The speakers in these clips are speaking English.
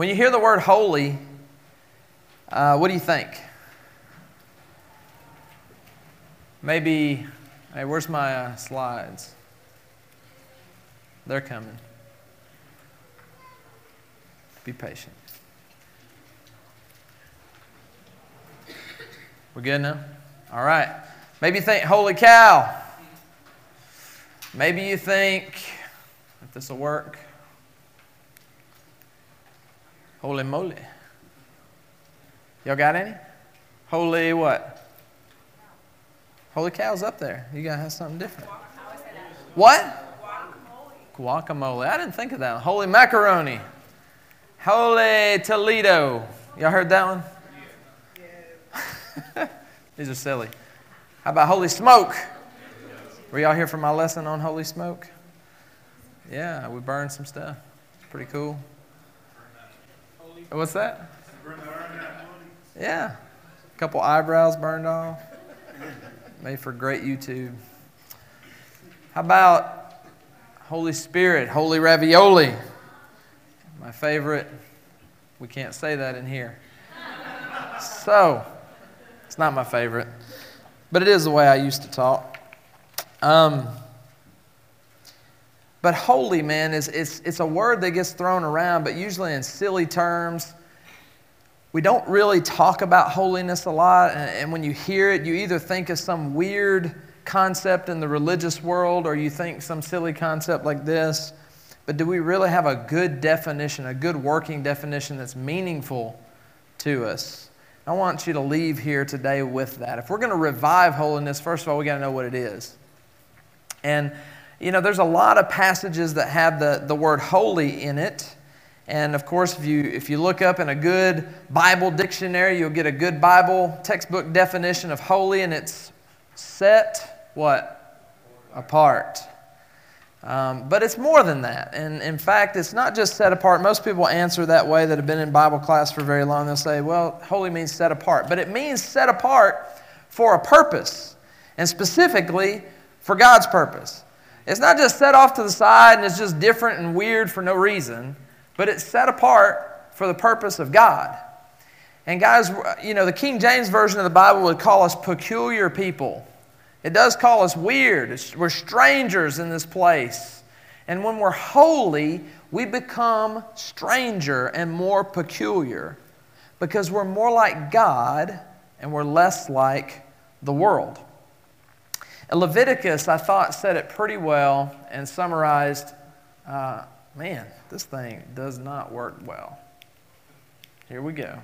When you hear the word holy, uh, what do you think? Maybe, hey, where's my uh, slides? They're coming. Be patient. We're good now? All right. Maybe you think, holy cow. Maybe you think, if this will work, holy moly. Y'all got any? Holy what? Holy cow's up there. You gotta have something different. What? Guacamole. I didn't think of that. Holy macaroni. Holy Toledo. Y'all heard that one? These are silly. How about holy smoke? Were y'all here for my lesson on holy smoke? Yeah, we burned some stuff. Pretty cool. What's that? Yeah. A couple eyebrows burned off. Made for great YouTube. How about Holy Spirit, holy ravioli? My favorite. We can't say that in here. So, it's not my favorite, but it is the way I used to talk. Um, but holy, man, is it's, it's a word that gets thrown around, but usually in silly terms. We don't really talk about holiness a lot, and, and when you hear it, you either think of some weird concept in the religious world or you think some silly concept like this. But do we really have a good definition, a good working definition that's meaningful to us? I want you to leave here today with that. If we're going to revive holiness, first of all, we got to know what it is. And, you know, there's a lot of passages that have the, the word holy in it. And of course, if you, if you look up in a good Bible dictionary, you'll get a good Bible textbook definition of holy, and it's set what? Apart. Um, but it's more than that. And in fact, it's not just set apart. Most people answer that way that have been in Bible class for very long. They'll say, well, holy means set apart. But it means set apart for a purpose, and specifically for God's purpose. It's not just set off to the side and it's just different and weird for no reason, but it's set apart for the purpose of God. And guys, you know, the King James Version of the Bible would call us peculiar people. It does call us weird. It's, we're strangers in this place. And when we're holy, we become stranger and more peculiar because we're more like God and we're less like the world. Leviticus, I thought, said it pretty well and summarized uh, man, this thing does not work well. Here we go.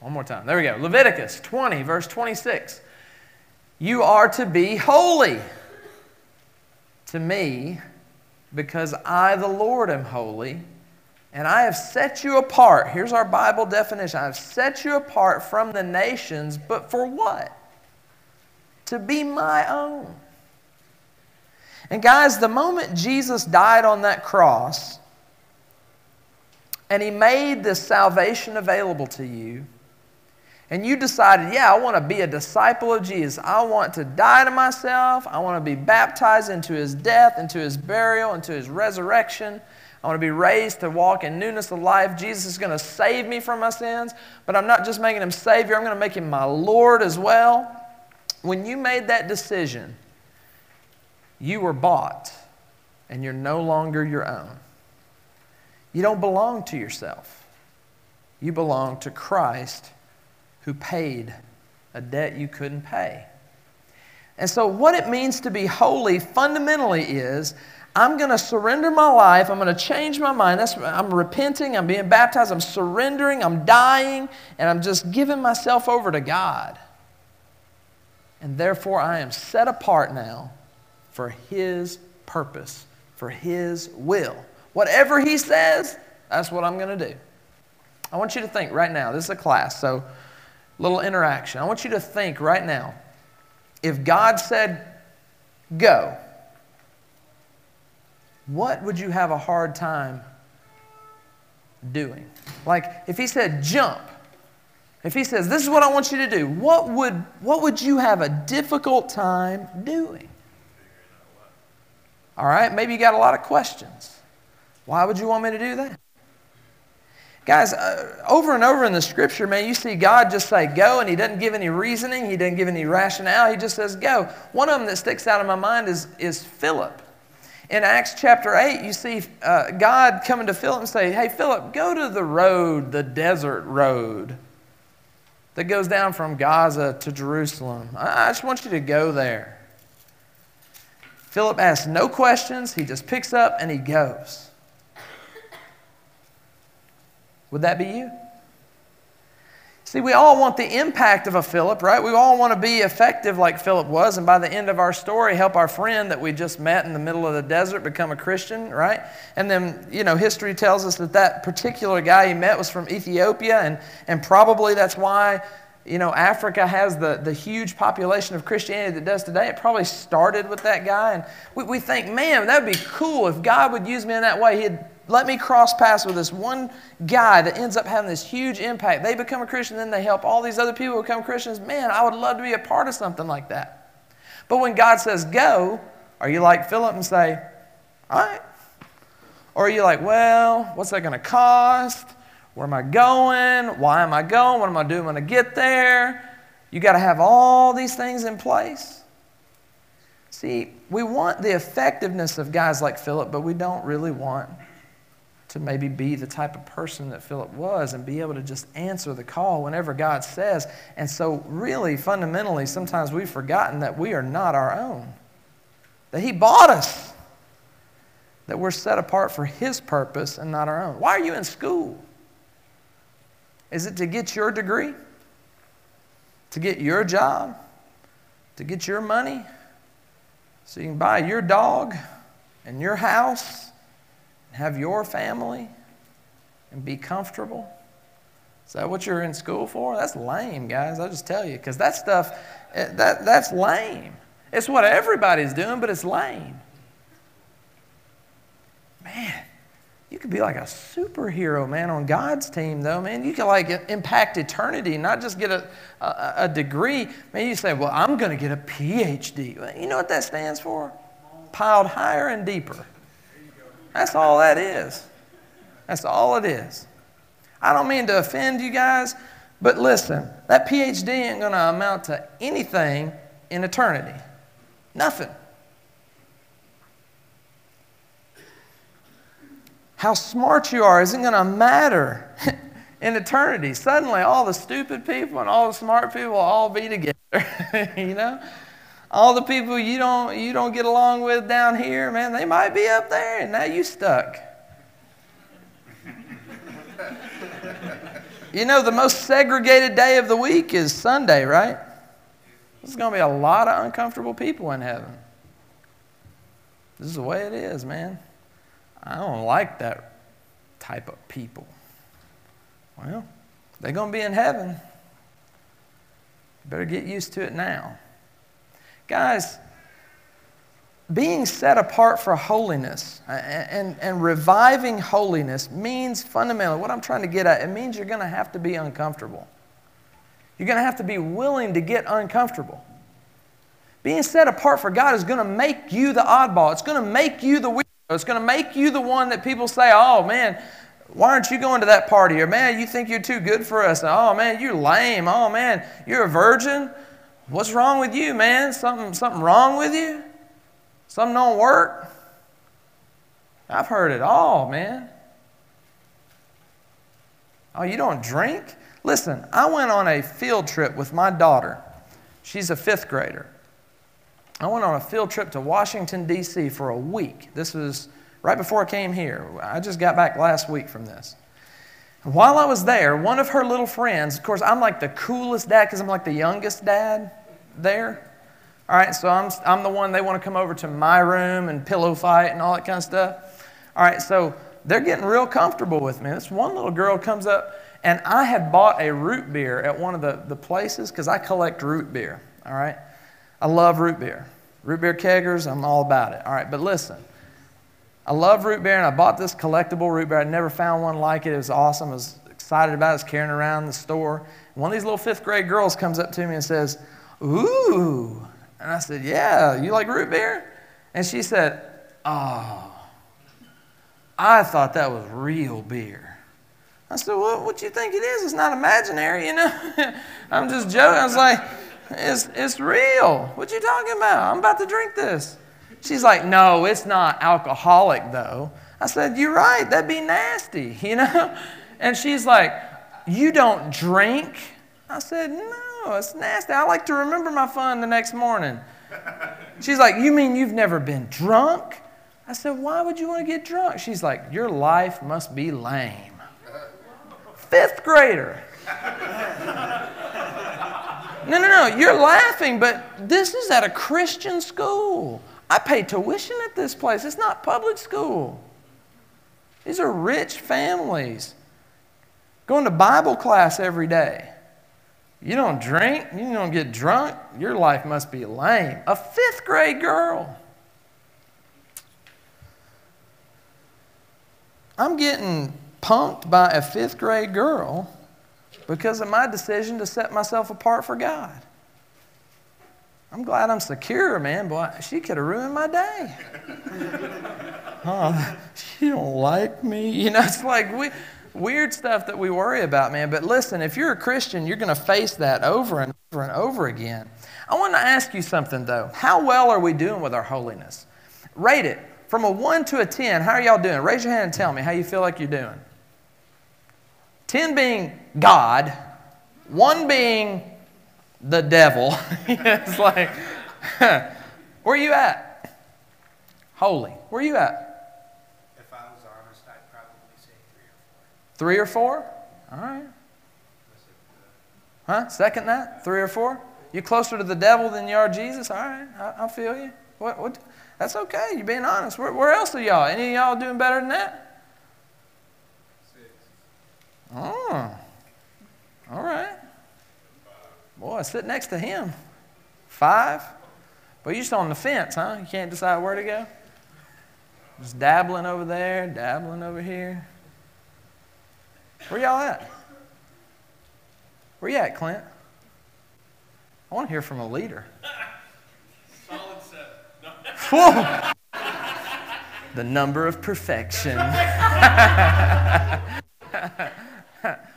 One more time. There we go. Leviticus 20, verse 26. You are to be holy to me because I, the Lord, am holy. And I have set you apart. Here's our Bible definition I have set you apart from the nations, but for what? To be my own. And guys, the moment Jesus died on that cross and he made this salvation available to you, and you decided, yeah, I want to be a disciple of Jesus. I want to die to myself. I want to be baptized into his death, into his burial, into his resurrection. I want to be raised to walk in newness of life. Jesus is going to save me from my sins, but I'm not just making him Savior, I'm going to make him my Lord as well. When you made that decision, you were bought and you're no longer your own. You don't belong to yourself, you belong to Christ who paid a debt you couldn't pay. And so, what it means to be holy fundamentally is I'm going to surrender my life. I'm going to change my mind. That's, I'm repenting. I'm being baptized. I'm surrendering. I'm dying. And I'm just giving myself over to God. And therefore, I am set apart now for His purpose, for His will. Whatever He says, that's what I'm going to do. I want you to think right now. This is a class, so little interaction. I want you to think right now if God said, go, what would you have a hard time doing? Like if He said, jump, if He says, this is what I want you to do, what would, what would you have a difficult time doing? All right, maybe you got a lot of questions. Why would you want me to do that? Guys, uh, over and over in the scripture, man, you see God just say go, and he doesn't give any reasoning, he doesn't give any rationale, he just says go. One of them that sticks out in my mind is, is Philip. In Acts chapter 8, you see uh, God coming to Philip and say, Hey, Philip, go to the road, the desert road that goes down from Gaza to Jerusalem. I, just want you to go there. Philip asks no questions, he just picks up and he goes. Would that be you? See, we all want the impact of a Philip, right? We all want to be effective like Philip was, and by the end of our story, help our friend that we just met in the middle of the desert become a Christian, right? And then, you know, history tells us that that particular guy he met was from Ethiopia, and, and probably that's why, you know, Africa has the, the huge population of Christianity that does today. It probably started with that guy, and we, we think, man, that would be cool if God would use me in that way. He'd let me cross paths with this one guy that ends up having this huge impact. They become a Christian, then they help all these other people become Christians. Man, I would love to be a part of something like that. But when God says go, are you like Philip and say, all right? Or are you like, well, what's that going to cost? Where am I going? Why am I going? What am I doing when I get there? You got to have all these things in place. See, we want the effectiveness of guys like Philip, but we don't really want to maybe be the type of person that Philip was and be able to just answer the call whenever God says. And so, really, fundamentally, sometimes we've forgotten that we are not our own, that He bought us, that we're set apart for His purpose and not our own. Why are you in school? Is it to get your degree? To get your job? To get your money? So you can buy your dog and your house? Have your family and be comfortable? Is that what you're in school for? That's lame, guys. I'll just tell you, because that stuff, eh, that, that's lame. It's what everybody's doing, but it's lame. Man, you could be like a superhero, man, on God's team, though, man. You could like impact eternity, not just get a, a, a degree. Man, you say, well, I'm going to get a PhD. You know what that stands for? Piled higher and deeper. That's all that is. That's all it is. I don't mean to offend you guys, but listen, that PhD ain't going to amount to anything in eternity. Nothing. How smart you are isn't going to matter in eternity. Suddenly, all the stupid people and all the smart people will all be together, you know? All the people you don't, you don't get along with down here, man, they might be up there, and now you stuck. you know, the most segregated day of the week is Sunday, right? There's going to be a lot of uncomfortable people in heaven. This is the way it is, man. I don't like that type of people. Well, they're going to be in heaven. Better get used to it now. Guys, being set apart for holiness uh, and, and reviving holiness means fundamentally, what I'm trying to get at, it means you're going to have to be uncomfortable. You're going to have to be willing to get uncomfortable. Being set apart for God is going to make you the oddball. It's going to make you the weirdo. It's going to make you the one that people say, oh man, why aren't you going to that party? Or man, you think you're too good for us. oh man, you're lame. Oh man, you're a virgin. What's wrong with you, man? Something, something wrong with you? Something don't work? I've heard it all, man. Oh, you don't drink? Listen, I went on a field trip with my daughter. She's a fifth grader. I went on a field trip to Washington, D.C. for a week. This was right before I came here. I just got back last week from this. While I was there, one of her little friends, of course, I'm like the coolest dad because I'm like the youngest dad there. All right, so I'm, I'm the one they want to come over to my room and pillow fight and all that kind of stuff. All right, so they're getting real comfortable with me. This one little girl comes up, and I had bought a root beer at one of the, the places because I collect root beer. All right, I love root beer. Root beer keggers, I'm all about it. All right, but listen. I love root beer, and I bought this collectible root beer. I never found one like it. It was awesome. I was excited about it. I was carrying around the store. one of these little fifth grade girls comes up to me and says, Ooh. And I said, Yeah, you like root beer? And she said, Oh. I thought that was real beer. I said, well, what do you think it is? It's not imaginary, you know? I'm just joking. I was like, it's, it's real. What you talking about? I'm about to drink this. She's like, no, it's not alcoholic, though. I said, you're right. That'd be nasty, you know? And she's like, you don't drink? I said, no, it's nasty. I like to remember my fun the next morning. She's like, you mean you've never been drunk? I said, why would you want to get drunk? She's like, your life must be lame. Fifth grader. No, no, no, you're laughing, but this is at a Christian school. I pay tuition at this place. It's not public school. These are rich families going to Bible class every day. You don't drink, you don't get drunk, your life must be lame. A fifth grade girl. I'm getting punked by a fifth grade girl because of my decision to set myself apart for God. I'm glad I'm secure, man. Boy, she could have ruined my day. huh? She don't like me. You know, it's like we weird stuff that we worry about, man. But listen, if you're a Christian, you're going to face that over and over and over again. I want to ask you something though. How well are we doing with our holiness? Rate it from a 1 to a 10. How are y'all doing? Raise your hand and tell me how you feel like you're doing. 10 being God, 1 being the devil. it's like, where are you at? Holy. Where are you at? If I was honest, I'd probably say three or four. Three or four? All right. Huh? Second that? Three or four? You closer to the devil than you are Jesus? All right. I, I feel you. What, what, that's okay. You're being honest. Where, where else are y'all? Any of y'all doing better than that? Six. Oh. All right. Boy, sit next to him. Five? But you're just on the fence, huh? You can't decide where to go? Just dabbling over there, dabbling over here. Where y'all at? Where you at, Clint? I want to hear from a leader. Solid seven. Whoa! the number of perfection.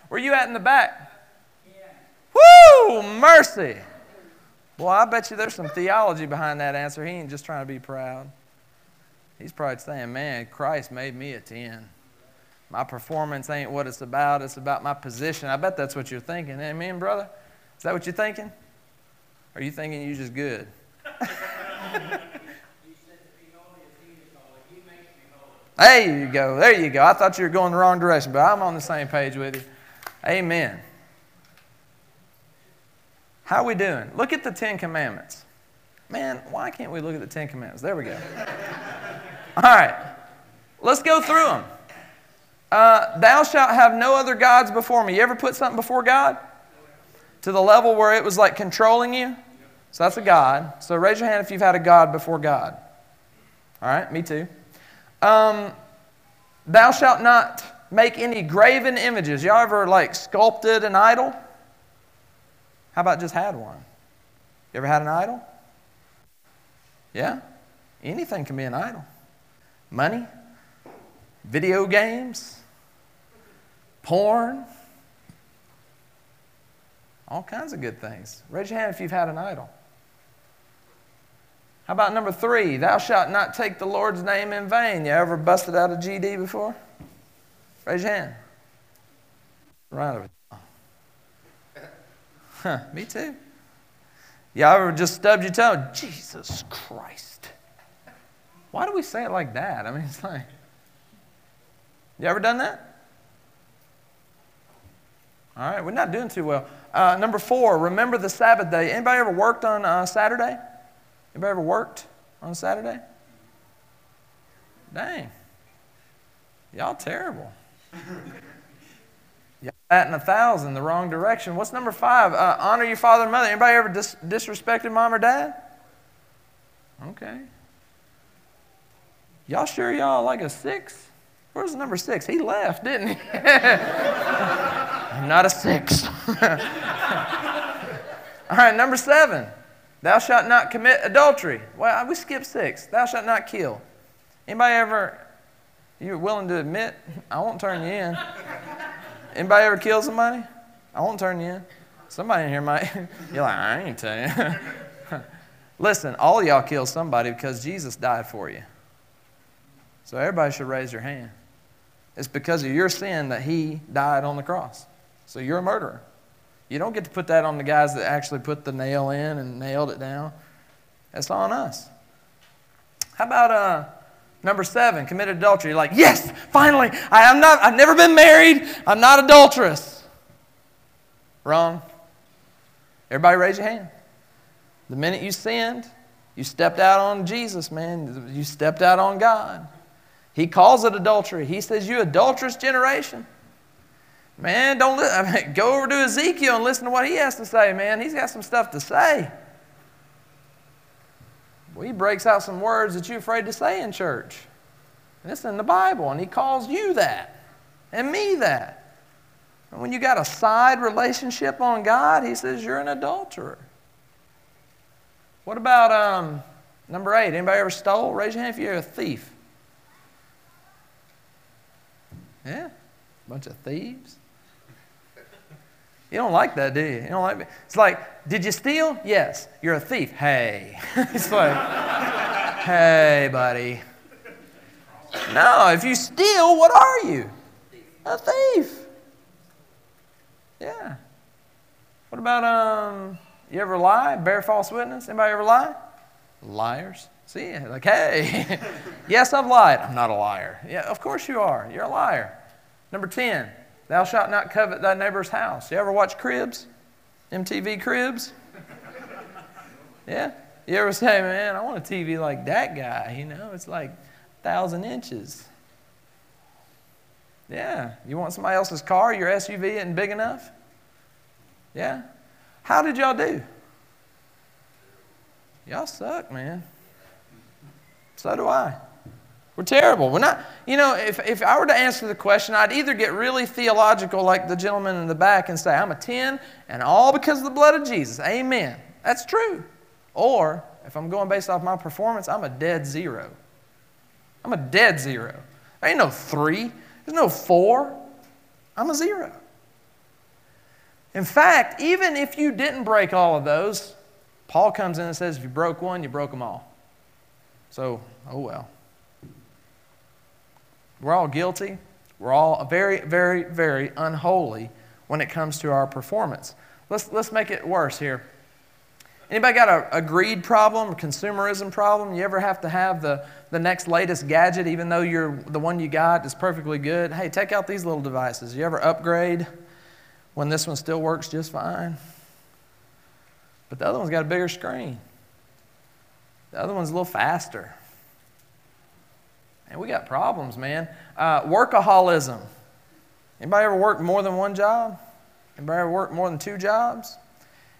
Where you at in the back? Woo! Mercy. Boy, I bet you there's some theology behind that answer. He ain't just trying to be proud. He's probably saying, man, Christ made me a 10. My performance ain't what it's about, it's about my position. I bet that's what you're thinking. Amen, brother? Is that what you're thinking? Are you thinking you're just good? There you go. There you go. I thought you were going the wrong direction, but I'm on the same page with you. Amen. How we doing? Look at the Ten Commandments. Man, why can't we look at the Ten Commandments? There we go. All right. Let's go through them. Uh, Thou shalt have no other gods before me. You ever put something before God? To the level where it was like controlling you? So that's a God. So raise your hand if you've had a God before God. All right, me too. Um, thou shalt not make any graven images. Y'all ever like sculpted an idol? How about just had one? You ever had an idol? Yeah? Anything can be an idol. Money, video games, porn, all kinds of good things. Raise your hand if you've had an idol. How about number three? Thou shalt not take the Lord's name in vain. You ever busted out a GD before? Raise your hand. Right over Huh, me too. Y'all ever just stubbed your toe? Jesus Christ. Why do we say it like that? I mean, it's like, you ever done that? All right, we're not doing too well. Uh, number four, remember the Sabbath day. Anybody ever worked on uh, Saturday? Anybody ever worked on Saturday? Dang. Y'all terrible. Y'all batting a thousand the wrong direction. What's number five? Uh, honor your father and mother. Anybody ever dis- disrespected mom or dad? Okay. Y'all sure y'all like a six? Where's number six? He left, didn't he? I'm not a six. All right, number seven. Thou shalt not commit adultery. Well, we skipped six. Thou shalt not kill. Anybody ever You're willing to admit, I won't turn you in. Anybody ever kill somebody? I won't turn you in. Somebody in here might. You're like, I ain't telling you. Listen, all y'all killed somebody because Jesus died for you. So everybody should raise your hand. It's because of your sin that he died on the cross. So you're a murderer. You don't get to put that on the guys that actually put the nail in and nailed it down. That's on us. How about uh, number seven, committed adultery? You're like, yes, finally, I am not, I've never been married, I'm not adulterous. Wrong. Everybody raise your hand. The minute you sinned, you stepped out on Jesus, man. You stepped out on God. He calls it adultery. He says, You adulterous generation. Man, don't I mean, go over to Ezekiel and listen to what he has to say, man. He's got some stuff to say. Well, he breaks out some words that you're afraid to say in church. And it's in the Bible, and he calls you that and me that. And when you got a side relationship on God, he says you're an adulterer. What about um, number eight? Anybody ever stole? Raise your hand if you're a thief. Yeah, bunch of thieves. You don't like that, do you? You don't like it. It's like, did you steal? Yes. You're a thief. Hey. it's like, hey, buddy. No, if you steal, what are you? A thief. Yeah. What about um? You ever lie? Bear false witness? Anybody ever lie? Liars. See, like, hey, yes, I've lied. I'm not a liar. Yeah, of course you are. You're a liar. Number 10, thou shalt not covet thy neighbor's house. You ever watch Cribs? MTV Cribs? Yeah? You ever say, man, I want a TV like that guy? You know, it's like a thousand inches. Yeah. You want somebody else's car? Your SUV isn't big enough? Yeah. How did y'all do? Y'all suck, man. So do I. We're terrible. We're not, you know, if, if I were to answer the question, I'd either get really theological like the gentleman in the back and say, I'm a 10 and all because of the blood of Jesus. Amen. That's true. Or if I'm going based off my performance, I'm a dead zero. I'm a dead zero. There ain't no three, there's no four. I'm a zero. In fact, even if you didn't break all of those, Paul comes in and says, if you broke one, you broke them all. So, oh well. We're all guilty. We're all very, very, very unholy when it comes to our performance. Let's, let's make it worse here. Anybody got a, a greed problem, a consumerism problem? You ever have to have the, the next latest gadget, even though you're, the one you got is perfectly good? Hey, take out these little devices. You ever upgrade when this one still works just fine? But the other one's got a bigger screen. The other one's a little faster. And we got problems, man. Uh, workaholism. Anybody ever worked more than one job? Anybody ever worked more than two jobs?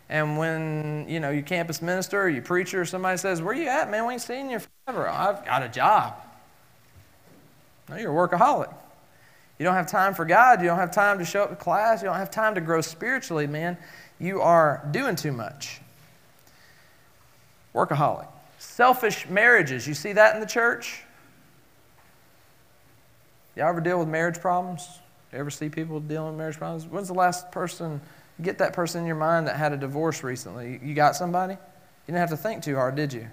And when, you know, your campus minister or your preacher or somebody says, where you at, man? We ain't seen you forever. I've got a job. No, you're a workaholic. You don't have time for God. You don't have time to show up to class. You don't have time to grow spiritually, man. You are doing too much. Workaholic. Selfish marriages. You see that in the church? Y'all ever deal with marriage problems? You ever see people dealing with marriage problems? When's the last person, get that person in your mind that had a divorce recently? You got somebody? You didn't have to think too hard, did you?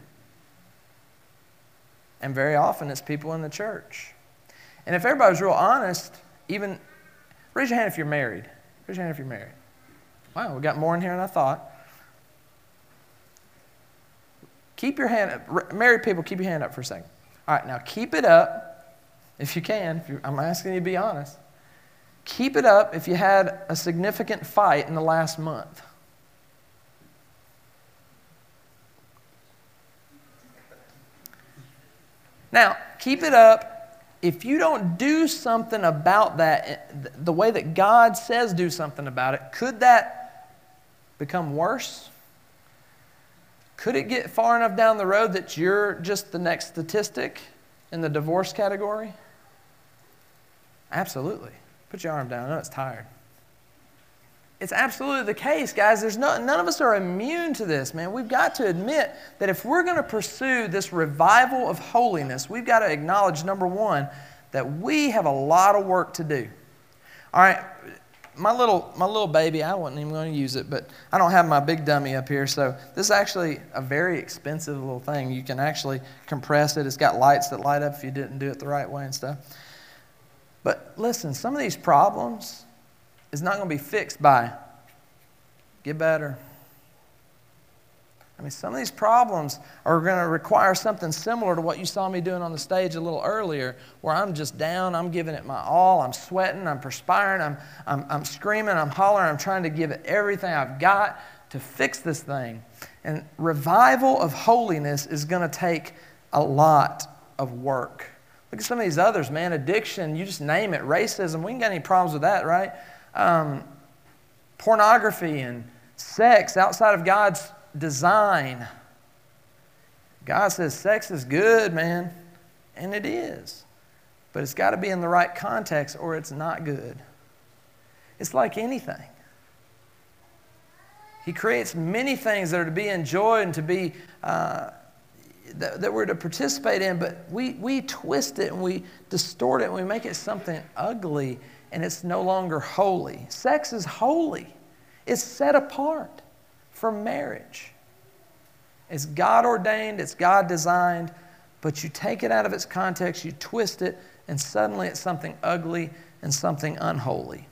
And very often it's people in the church. And if everybody's real honest, even raise your hand if you're married. Raise your hand if you're married. Wow, we got more in here than I thought. Keep your hand up. Married people, keep your hand up for a second. All right, now keep it up if you can. If I'm asking you to be honest. Keep it up if you had a significant fight in the last month. Now, keep it up if you don't do something about that eh, the way that God says do something about it. Could that become worse? Could it get far enough down the road that you're just the next statistic in the divorce category? Absolutely. Put your arm down. I know it's tired. It's absolutely the case, guys. There's no, none of us are immune to this, man. We've got to admit that if we're going to pursue this revival of holiness, we've got to acknowledge, number one, that we have a lot of work to do. All right, my little my little baby, I wasn't even going to use it, but I don't have my big dummy up here, so this is actually a very expensive little thing. You can actually compress it. It's got lights that light up if you didn't do it the right way and stuff. But listen, some of these problems is not going to be fixed by get better. I mean, some of these problems are going to require something similar to what you saw me doing on the stage a little earlier, where I'm just down, I'm giving it my all, I'm sweating, I'm perspiring, I'm, I'm, I'm screaming, I'm hollering, I'm trying to give it everything I've got to fix this thing. And revival of holiness is going to take a lot of work. Look at some of these others, man. Addiction, you just name it. Racism, we ain't got any problems with that, right? Um, pornography and sex outside of God's design. God says sex is good, man, and it is. But it's got to be in the right context or it's not good. It's like anything. He creates many things that are to be enjoyed and to be, uh, that, that we're to participate in, but we, we twist it and we distort it and we make it something ugly and it's no longer holy. Sex is holy, it's set apart for marriage. It's God ordained, it's God designed, but you take it out of its context, you twist it, and suddenly it's something ugly and something unholy.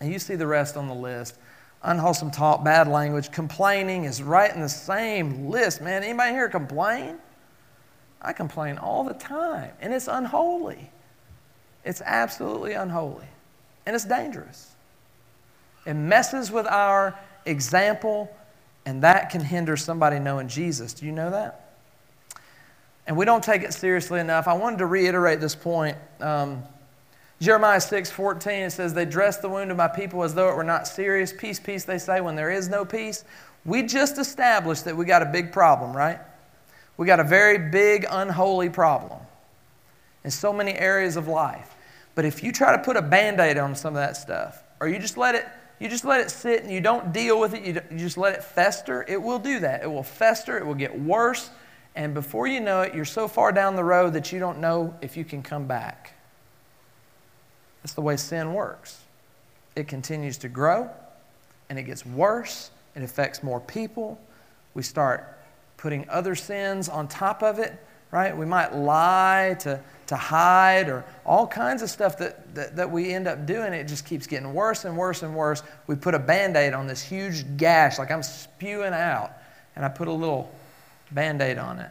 And you see the rest on the list. Unwholesome talk, bad language, complaining is right in the same list. Man, anybody here complain? I complain all the time, and it's unholy. It's absolutely unholy, and it's dangerous. It messes with our example, and that can hinder somebody knowing Jesus. Do you know that? And we don't take it seriously enough. I wanted to reiterate this point. Um, Jeremiah 6 14, it says, They dress the wound of my people as though it were not serious. Peace, peace, they say, when there is no peace. We just established that we got a big problem, right? We got a very big, unholy problem in so many areas of life. But if you try to put a band aid on some of that stuff, or you just let it you just let it sit and you don't deal with it, you, you just let it fester, it will do that. It will fester, it will get worse, and before you know it, you're so far down the road that you don't know if you can come back. That's the way sin works. It continues to grow, and it gets worse, it affects more people. We start putting other sins on top of it, right? We might lie to to hide or all kinds of stuff that, that, that, we end up doing. It just keeps getting worse and worse and worse. We put a band aid on this huge gash, like I'm spewing out, and I put a little band aid on it.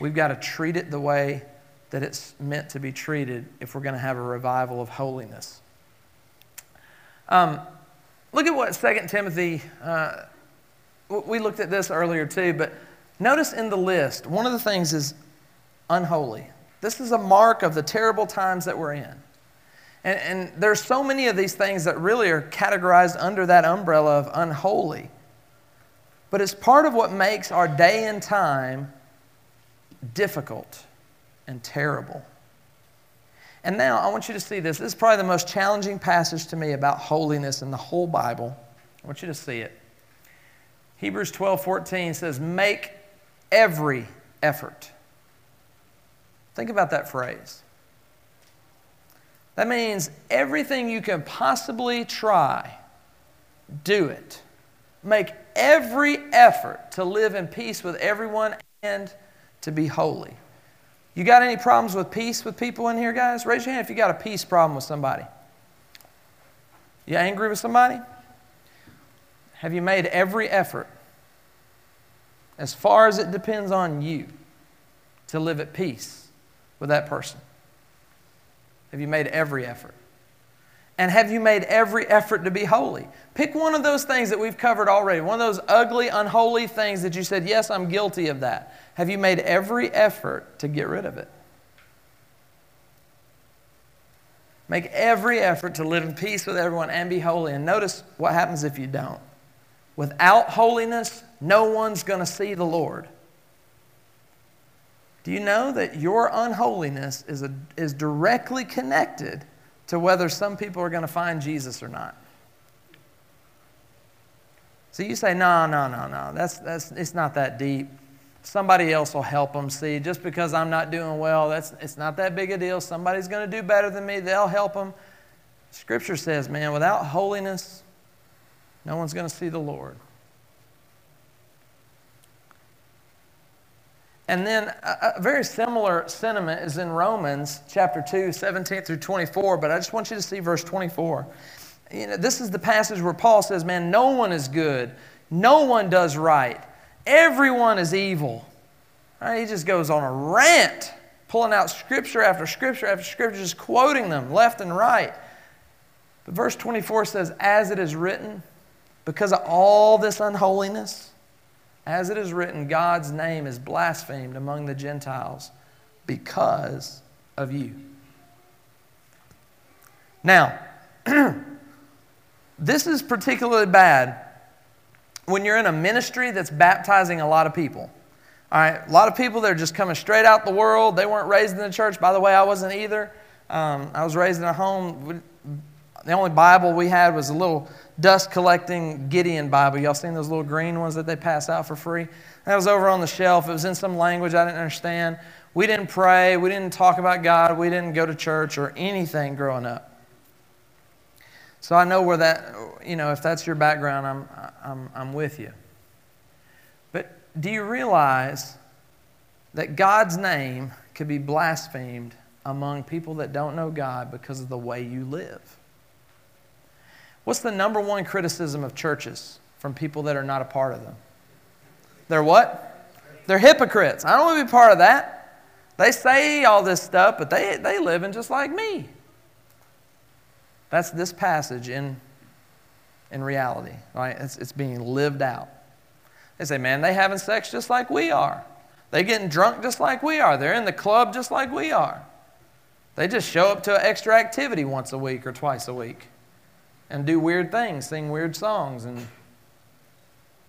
We've got to treat it the way that it's meant to be treated if we're going to have a revival of holiness. Um, look at what 2 Timothy, uh, we looked at this earlier too, but notice in the list, one of the things is unholy. This is a mark of the terrible times that we're in. And, and there's so many of these things that really are categorized under that umbrella of unholy. But it's part of what makes our day and time difficult and terrible. And now I want you to see this. This is probably the most challenging passage to me about holiness in the whole Bible. I want you to see it. Hebrews 12 14 says, Make every effort Think about that phrase. That means everything you can possibly try, do it. Make every effort to live in peace with everyone and to be holy. You got any problems with peace with people in here, guys? Raise your hand if you got a peace problem with somebody. You angry with somebody? Have you made every effort, as far as it depends on you, to live at peace? with that person? Have you made every effort? And have you made every effort to be holy? Pick one of those things that we've covered already, one of those ugly, unholy things that you said, Yes, I'm guilty of that. Have you made every effort to get rid of it? Make every effort to live in peace with everyone and be holy. And notice what happens if you don't. Without holiness, no one's going to see the Lord. Do you know that your unholiness is, a, is directly connected to whether some people are going to find Jesus or not? So you say, no, no, no, no, that's, that's, it's not that deep. somebody else will help them see. Just because I'm not doing well, that's, it's not that big a deal. Somebody's going to do better than me, they'll help them. Scripture says, man, without holiness, no one's going to see the Lord. And then a, very similar sentiment is in Romans chapter 2, 17 through 24, but I just want you to see verse 24. You know, this is the passage where Paul says, Man, no one is good, no one does right, everyone is evil. Right, he just goes on a rant, pulling out scripture after scripture after scripture, just quoting them left and right. But verse 24 says, As it is written, because of all this unholiness, as it is written, God's name is blasphemed among the Gentiles because of you. Now, this is particularly bad when you're in a ministry that's baptizing a lot of people. All right, a lot of people that are just coming straight out the world. They weren't raised in the church. By the way, I wasn't either. Um, I was raised in a home. The only Bible we had was a little dust collecting Gideon Bible. Y'all seen those little green ones that they pass out for free? That was over on the shelf. It was in some language I didn't understand. We didn't pray. We didn't talk about God. We didn't go to church or anything growing up. So I know where that, you know, if that's your background, I'm, I'm, I'm with you. But do you realize that God's name could be blasphemed among people that don't know God because of the way you live? What's the number one criticism of churches from people that are not a part of them? They're what? They're hypocrites. I don't want to be part of that. They say all this stuff, but they, they living just like me. That's this passage in, in reality, right? It's, it's being lived out. They say, man, they having sex just like we are. They getting drunk just like we are. They're in the club just like we are. They just show up to an extra activity once a week or twice a week and do weird things, sing weird songs, and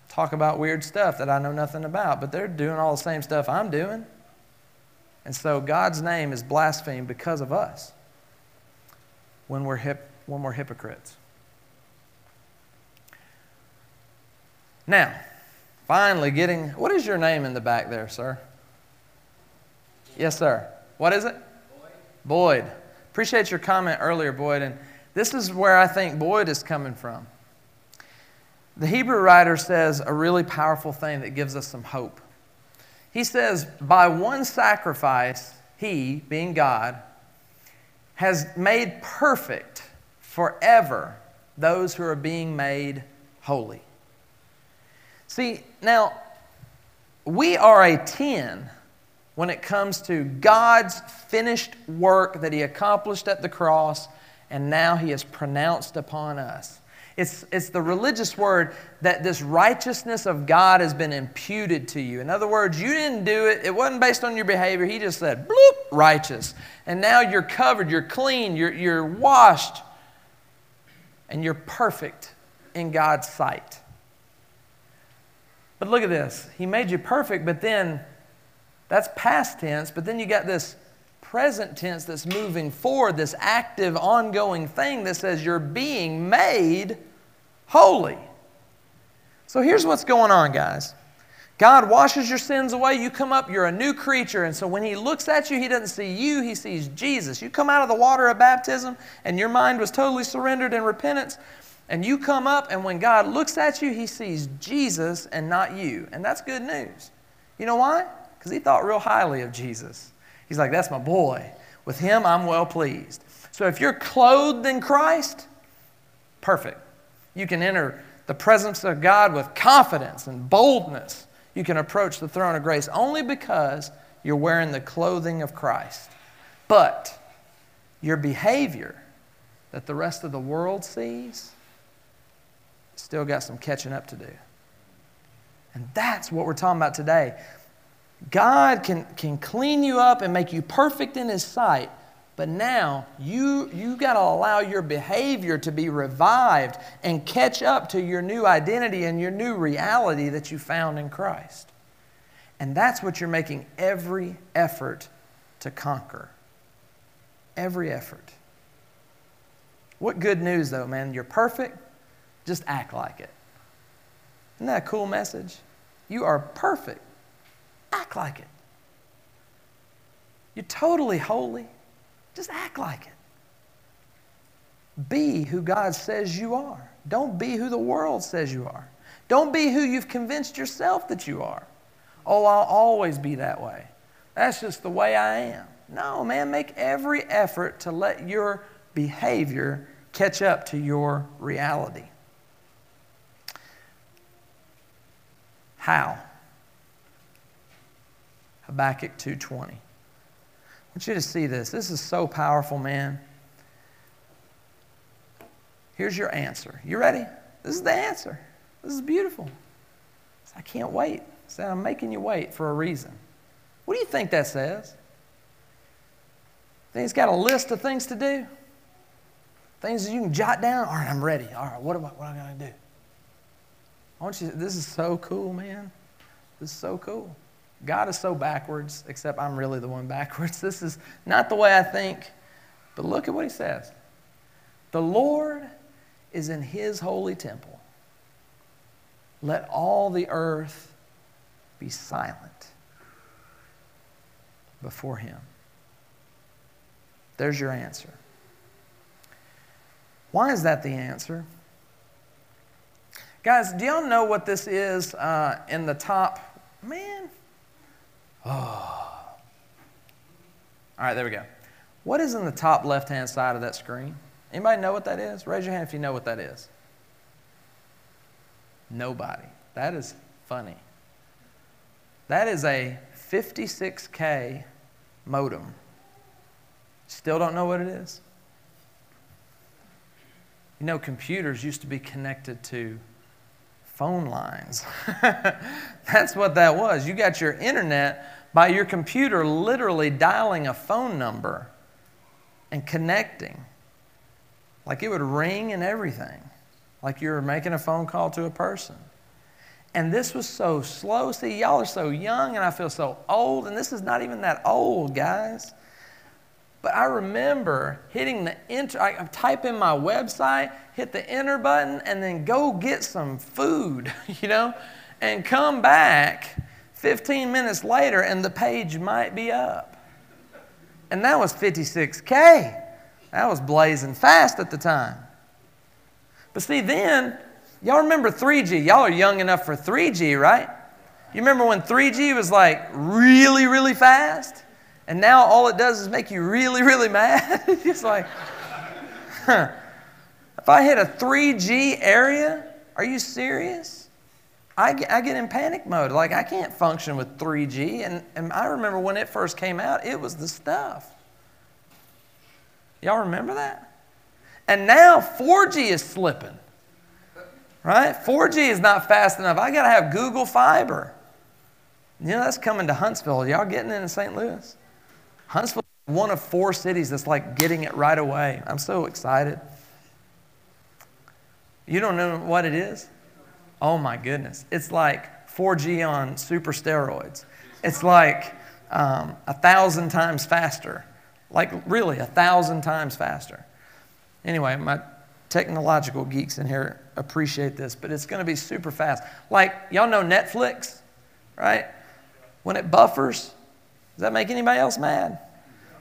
talk about weird stuff that I know nothing about. But they're doing all the same stuff I'm doing. And so God's name is blasphemed because of us when we're, hip, when we're hypocrites. Now, finally getting, what is your name in the back there, sir? Yes, sir. What is it? Boyd. Boyd. Appreciate your comment earlier, Boyd. And this is where I think Boyd is coming from. The Hebrew writer says a really powerful thing that gives us some hope. He says, By one sacrifice, he, being God, has made perfect forever those who are being made holy. See, now, we are a 10 when it comes to God's finished work that He accomplished at the cross and now he has pronounced upon us. It's, it's the religious word that this righteousness of God has been imputed to you. In other words, you didn't do it, it wasn't based on your behavior. He just said, bloop, righteous. And now you're covered, you're clean, you're, you're washed, and you're perfect in God's sight. But look at this. He made you perfect, but then that's past tense, but then you got this present tense that's moving forward, this active, ongoing thing that says you're being made holy. So here's what's going on, guys. God washes your sins away. You come up, you're a new creature. And so when He looks at you, He doesn't see you, He sees Jesus. You come out of the water of baptism, and your mind was totally surrendered in repentance. And you come up, and when God looks at you, He sees Jesus and not you. And that's good news. You know why? Because He thought real highly of Jesus. He's like, that's my boy. With him, I'm well pleased. So if you're clothed in Christ, perfect. You can enter the presence of God with confidence and boldness. You can approach the throne of grace only because you're wearing the clothing of Christ. But your behavior that the rest of the world sees still got some catching up to do. And that's what we're talking about today. God can, can clean you up and make you perfect in His sight, but now you, you got to allow your behavior to be revived and catch up to your new identity and your new reality that you found in Christ. And that's what you're making every effort to conquer. Every effort. What good news, though, man. You're perfect, just act like it. Isn't that a cool message? You are perfect act like it. You're totally holy. Just act like it. Be who God says you are. Don't be who the world says you are. Don't be who you've convinced yourself that you are. Oh, I'll always be that way. That's just the way I am. No, man, make every effort to let your behavior catch up to your reality. How? Habakkuk 2:20. I want you to see this. This is so powerful, man. Here's your answer. You ready? This is the answer. This is beautiful. I can't wait. Said I'm making you wait for a reason. What do you think that says? Think it's got a list of things to do? Things that you can jot down? All right, I'm ready. All right, what am I, what am I going to do? I want you, this is so cool, man. This is so cool. God is so backwards, except I'm really the one backwards. This is not the way I think, but look at what he says. The Lord is in his holy temple. Let all the earth be silent before him. There's your answer. Why is that the answer? Guys, do y'all know what this is uh, in the top? Man. Oh. All right, there we go. What is in the top left hand side of that screen? Anybody know what that is? Raise your hand if you know what that is. Nobody. That is funny. That is a 56K modem. Still don't know what it is? You know, computers used to be connected to phone lines. That's what that was. You got your internet by your computer literally dialing a phone number and connecting. Like it would ring and everything, like you were making a phone call to a person. And this was so slow. See, y'all are so young, and I feel so old, and this is not even that old, guys. But I remember hitting the enter, I type in my website, hit the enter button, and then go get some food, you know, and come back 15 minutes later, and the page might be up. And that was 56K. That was blazing fast at the time. But see, then, y'all remember 3G. Y'all are young enough for 3G, right? You remember when 3G was like really, really fast? And now all it does is make you really, really mad? it's like, huh. If I hit a 3G area, are you serious? I get, I get in panic mode. Like, I can't function with 3G. And, and I remember when it first came out, it was the stuff. Y'all remember that? And now 4G is slipping. Right? 4G is not fast enough. I got to have Google Fiber. You know, that's coming to Huntsville. Y'all getting it in St. Louis? Huntsville is one of four cities that's like getting it right away. I'm so excited. You don't know what it is? Oh my goodness. It's like 4G on super steroids. It's like um, a thousand times faster. Like, really, a thousand times faster. Anyway, my technological geeks in here appreciate this, but it's going to be super fast. Like, y'all know Netflix, right? When it buffers, does that make anybody else mad?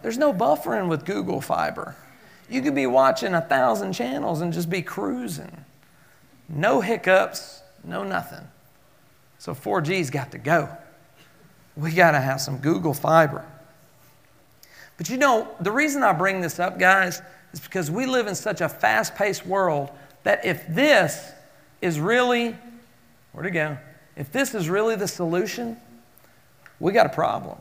There's no buffering with Google Fiber. You could be watching a thousand channels and just be cruising. No hiccups, no nothing. So 4G's got to go. We got to have some Google Fiber. But you know, the reason I bring this up, guys, is because we live in such a fast paced world that if this is really, where'd it go? If this is really the solution, we got a problem.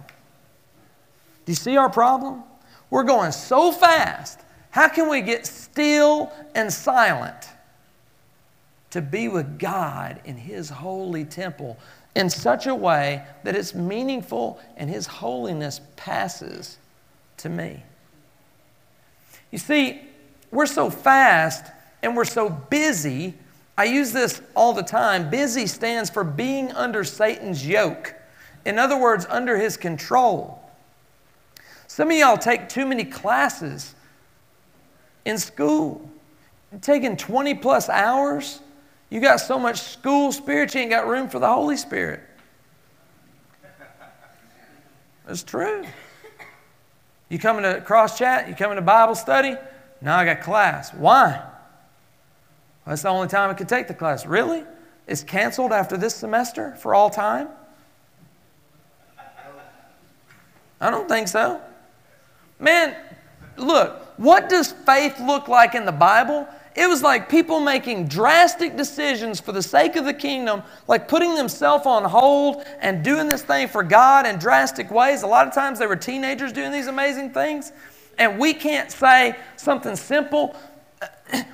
Do you see our problem? We're going so fast. How can we get still and silent to be with God in His holy temple in such a way that it's meaningful and His holiness passes to me. You see, we're so fast and we're so busy. I use this all the time. Busy stands for being under Satan's yoke. In other words, under his control. Some of y'all take too many classes in school. taking 20 plus hours. You got so much school spirit, you ain't got room for the Holy Spirit. It's true. You coming to cross chat? You coming to Bible study? Now I got class. Why? Well, that's the only time I could take the class. Really? It's canceled after this semester for all time? I don't think so. Man, look, what does faith look like in the Bible? It was like people making drastic decisions for the sake of the kingdom, like putting themselves on hold and doing this thing for God in drastic ways. A lot of times they were teenagers doing these amazing things. And we can't say something simple.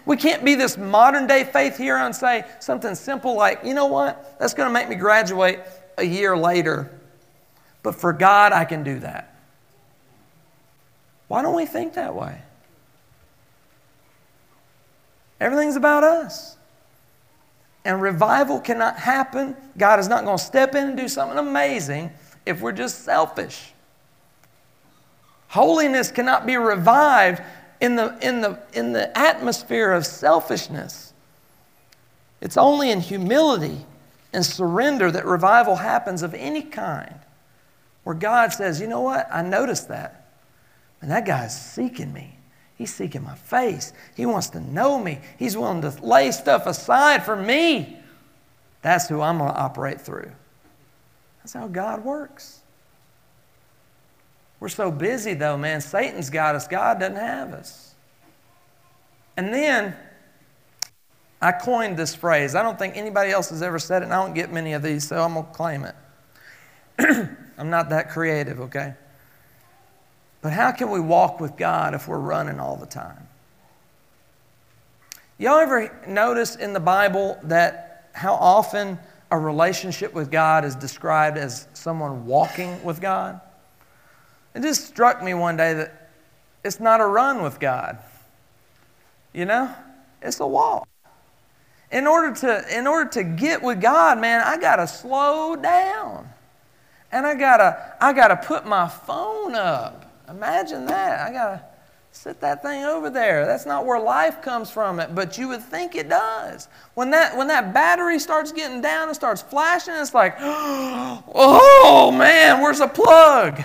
We can't be this modern day faith hero and say something simple like, you know what? That's going to make me graduate a year later. But for God, I can do that. Why don't we think that way? Everything's about us. And revival cannot happen. God is not going to step in and do something amazing if we're just selfish. Holiness cannot be revived in the, in the, in the atmosphere of selfishness. It's only in humility and surrender that revival happens of any kind, where God says, You know what? I noticed that. And that guy's seeking me. He's seeking my face. He wants to know me. He's willing to lay stuff aside for me. That's who I'm going to operate through. That's how God works. We're so busy, though, man. Satan's got us, God doesn't have us. And then I coined this phrase. I don't think anybody else has ever said it, and I don't get many of these, so I'm going to claim it. I'm not that creative, okay? But how can we walk with God if we're running all the time? Y'all ever notice in the Bible that how often a relationship with God is described as someone walking with God? It just struck me one day that it's not a run with God. You know? It's a walk. In order to, in order to get with God, man, I got to slow down. And I got to I got to put my phone up. Imagine that. I got to sit that thing over there. That's not where life comes from it, but you would think it does. When that when that battery starts getting down and starts flashing, it's like, "Oh, man, where's the plug?"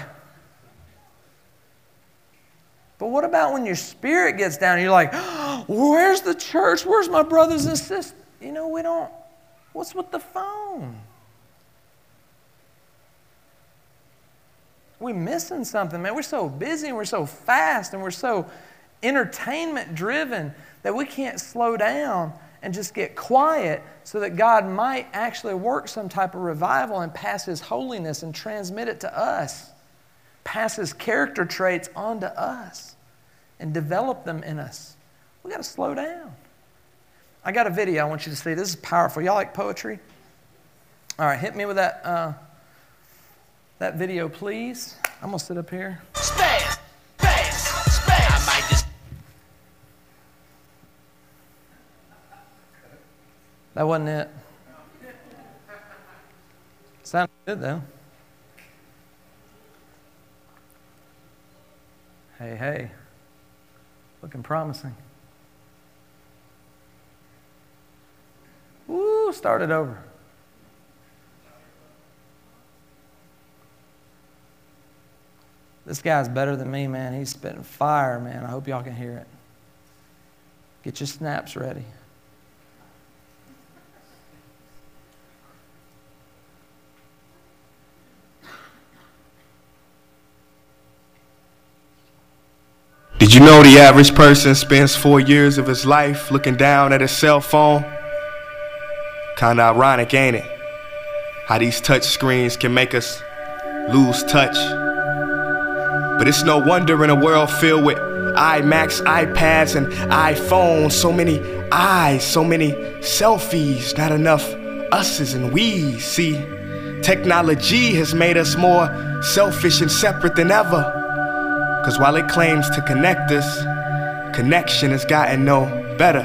But what about when your spirit gets down and you're like, "Where's the church? Where's my brothers and sisters?" You know, we don't What's with the phone? We're missing something, man. We're so busy and we're so fast and we're so entertainment driven that we can't slow down and just get quiet so that God might actually work some type of revival and pass His holiness and transmit it to us, pass His character traits onto us, and develop them in us. We got to slow down. I got a video I want you to see. This is powerful. Y'all like poetry? All right, hit me with that. Uh, that video, please. I'm to sit up here. Space, space, space. I might just. That wasn't it. Sounded good, though. Hey, hey. Looking promising. Woo, started over. This guy's better than me, man. He's spitting fire, man. I hope y'all can hear it. Get your snaps ready. Did you know the average person spends four years of his life looking down at his cell phone? Kinda ironic, ain't it? How these touch screens can make us lose touch but it's no wonder in a world filled with iMacs, iPads, and iPhones, so many eyes, so many selfies, not enough us's and we's. See, technology has made us more selfish and separate than ever. Because while it claims to connect us, connection has gotten no better.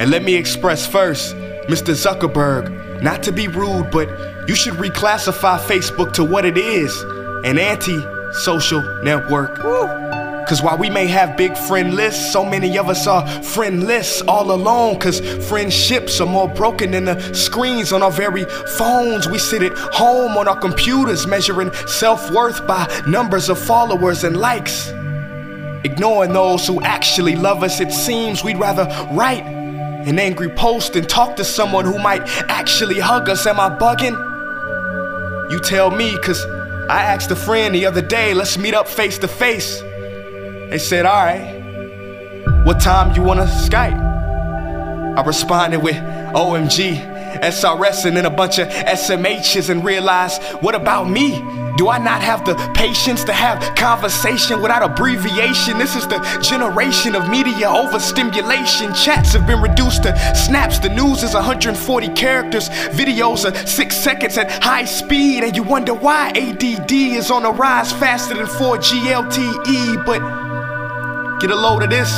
And let me express first, Mr. Zuckerberg, not to be rude, but you should reclassify Facebook to what it is an anti social network. Cause while we may have big friend lists, so many of us are friendless all alone. Cause friendships are more broken than the screens on our very phones. We sit at home on our computers measuring self worth by numbers of followers and likes. Ignoring those who actually love us, it seems we'd rather write an angry post and talk to someone who might actually hug us. Am I bugging? You tell me, cause I asked a friend the other day, let's meet up face to face. They said, all right, what time you wanna Skype? I responded with OMG, SRS, and then a bunch of SMHs and realize, what about me? Do I not have the patience to have conversation without abbreviation? This is the generation of media overstimulation. Chats have been reduced to snaps. The news is 140 characters. Videos are six seconds at high speed. And you wonder why ADD is on the rise faster than 4G LTE. But get a load of this.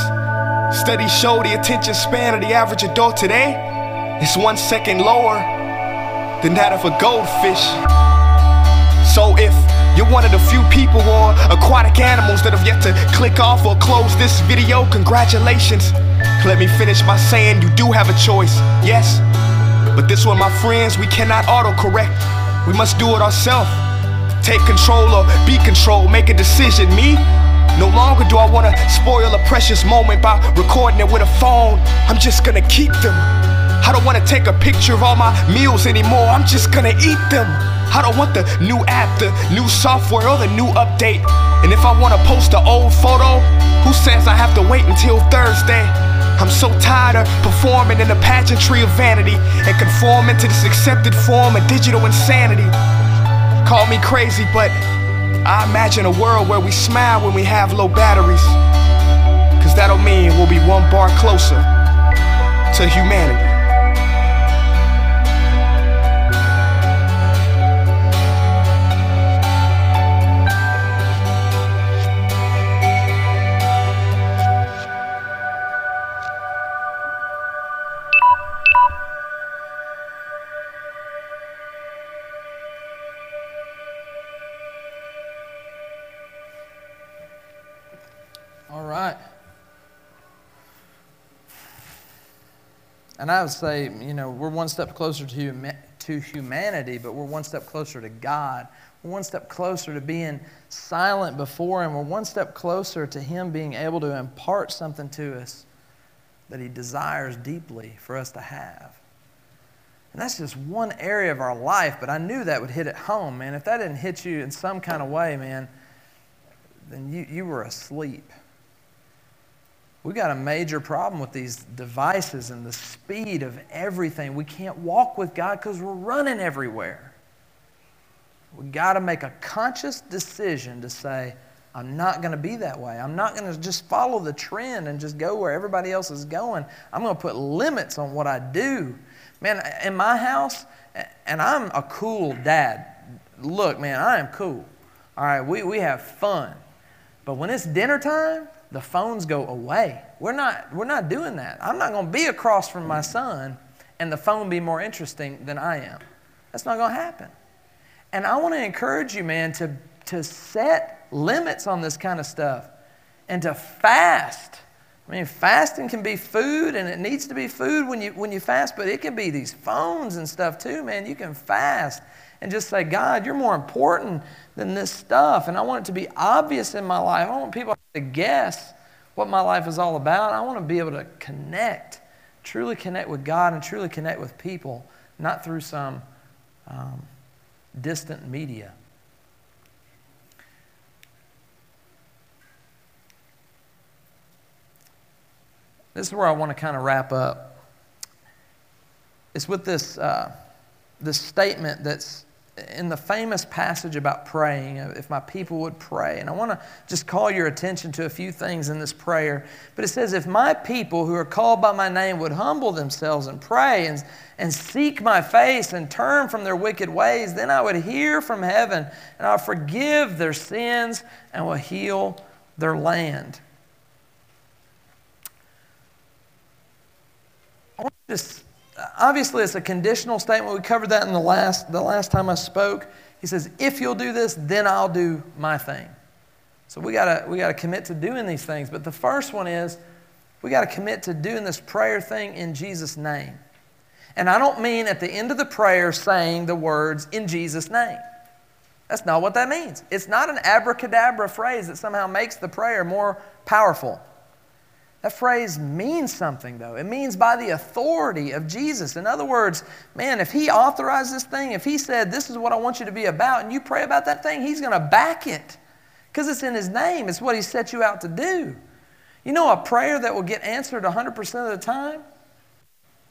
Studies show the attention span of the average adult today is one second lower than that of a goldfish. So if you're one of the few people or aquatic animals that have yet to click off or close this video, congratulations. Let me finish by saying you do have a choice, yes. But this one, my friends, we cannot autocorrect. We must do it ourselves. Take control or be controlled, make a decision. Me, no longer do I wanna spoil a precious moment by recording it with a phone. I'm just gonna keep them. I don't wanna take a picture of all my meals anymore. I'm just gonna eat them. I don't want the new app, the new software, or the new update. And if I want to post an old photo, who says I have to wait until Thursday? I'm so tired of performing in the pageantry of vanity and conforming to this accepted form of digital insanity. Call me crazy, but I imagine a world where we smile when we have low batteries. Cause that'll mean we'll be one bar closer to humanity. And I would say, you know, we're one step closer to, to humanity, but we're one step closer to God. We're one step closer to being silent before Him. We're one step closer to Him being able to impart something to us that He desires deeply for us to have. And that's just one area of our life, but I knew that would hit it home, man. If that didn't hit you in some kind of way, man, then you, you were asleep. We got a major problem with these devices and the speed of everything. We can't walk with God because we're running everywhere. We got to make a conscious decision to say, I'm not going to be that way. I'm not going to just follow the trend and just go where everybody else is going. I'm going to put limits on what I do. Man, in my house, and I'm a cool dad. Look, man, I am cool. All right, we, we have fun. But when it's dinner time, the phones go away. We're not, we're not doing that. I'm not going to be across from my son and the phone be more interesting than I am. That's not going to happen. And I want to encourage you, man, to, to set limits on this kind of stuff and to fast. I mean, fasting can be food, and it needs to be food when you, when you fast, but it can be these phones and stuff too, man. You can fast and just say, God, you're more important than this stuff. And I want it to be obvious in my life. I want people to guess what my life is all about. I want to be able to connect, truly connect with God and truly connect with people, not through some um, distant media. This is where I want to kind of wrap up. It's with this, uh, this statement that's in the famous passage about praying, uh, if my people would pray. And I want to just call your attention to a few things in this prayer. But it says, If my people who are called by my name would humble themselves and pray and, and seek my face and turn from their wicked ways, then I would hear from heaven and I'll forgive their sins and will heal their land. I want to just obviously it's a conditional statement. We covered that in the last, the last time I spoke. He says, if you'll do this, then I'll do my thing. So we gotta we gotta commit to doing these things. But the first one is we gotta commit to doing this prayer thing in Jesus' name. And I don't mean at the end of the prayer saying the words in Jesus' name. That's not what that means. It's not an abracadabra phrase that somehow makes the prayer more powerful. That phrase means something, though. It means by the authority of Jesus. In other words, man, if He authorized this thing, if He said, This is what I want you to be about, and you pray about that thing, He's going to back it because it's in His name. It's what He set you out to do. You know, a prayer that will get answered 100% of the time,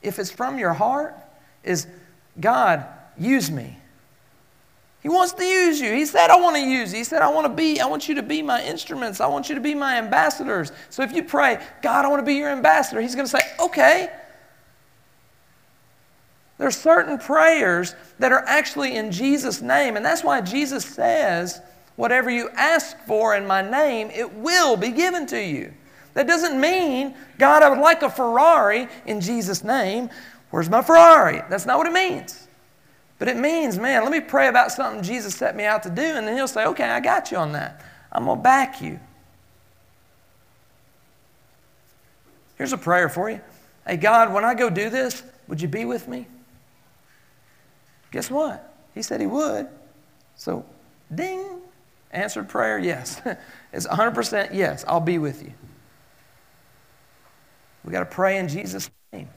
if it's from your heart, is God, use me. He wants to use you. He said, I want to use you. He said, I want to be, I want you to be my instruments. I want you to be my ambassadors. So if you pray, God, I want to be your ambassador, he's going to say, okay. There are certain prayers that are actually in Jesus' name, and that's why Jesus says, whatever you ask for in my name, it will be given to you. That doesn't mean, God, I would like a Ferrari in Jesus' name. Where's my Ferrari? That's not what it means. But it means, man, let me pray about something Jesus set me out to do, and then He'll say, okay, I got you on that. I'm going to back you. Here's a prayer for you. Hey, God, when I go do this, would you be with me? Guess what? He said He would. So, ding, answered prayer, yes. it's 100% yes, I'll be with you. We got to pray in Jesus' name.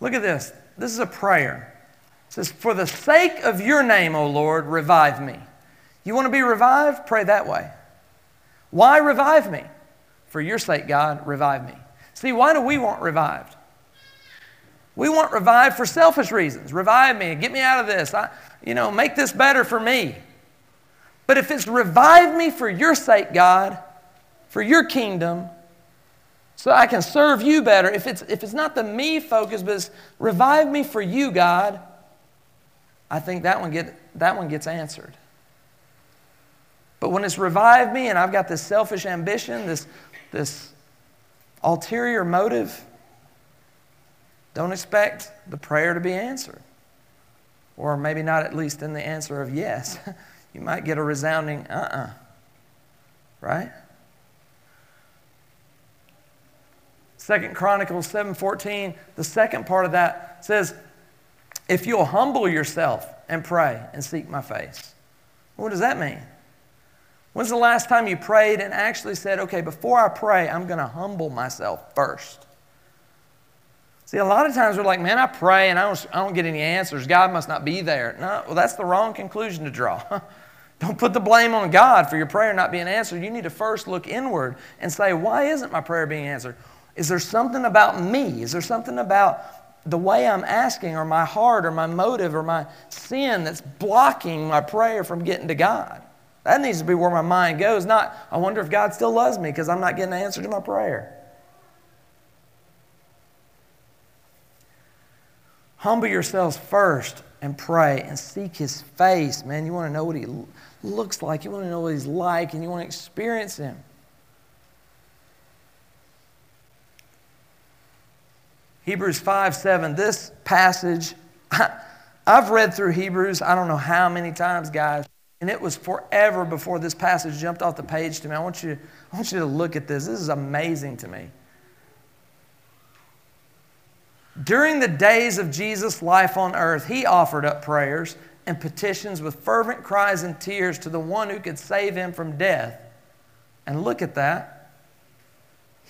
Look at this. This is a prayer. It says, For the sake of your name, O Lord, revive me. You want to be revived? Pray that way. Why revive me? For your sake, God, revive me. See, why do we want revived? We want revived for selfish reasons. Revive me, get me out of this. I, you know, make this better for me. But if it's revive me for your sake, God, for your kingdom, so I can serve you better. If it's, if it's not the me focus, but it's revive me for you, God, I think that one, get, that one gets answered. But when it's revive me and I've got this selfish ambition, this, this ulterior motive, don't expect the prayer to be answered. Or maybe not at least in the answer of yes. you might get a resounding uh uh-uh. uh. Right? Second Chronicles 7:14, the second part of that says, if you'll humble yourself and pray and seek my face. What does that mean? When's the last time you prayed and actually said, okay, before I pray, I'm going to humble myself first? See, a lot of times we're like, man, I pray and I don't, I don't get any answers. God must not be there. No, well, that's the wrong conclusion to draw. don't put the blame on God for your prayer not being answered. You need to first look inward and say, why isn't my prayer being answered? Is there something about me? Is there something about the way I'm asking, or my heart, or my motive, or my sin that's blocking my prayer from getting to God? That needs to be where my mind goes, not, I wonder if God still loves me because I'm not getting an answer to my prayer. Humble yourselves first and pray and seek His face. Man, you want to know what He looks like, you want to know what He's like, and you want to experience Him. Hebrews 5 7, this passage, I've read through Hebrews, I don't know how many times, guys, and it was forever before this passage jumped off the page to me. I want you, I want you to look at this. This is amazing to me. During the days of Jesus' life on earth, he offered up prayers and petitions with fervent cries and tears to the one who could save him from death. And look at that.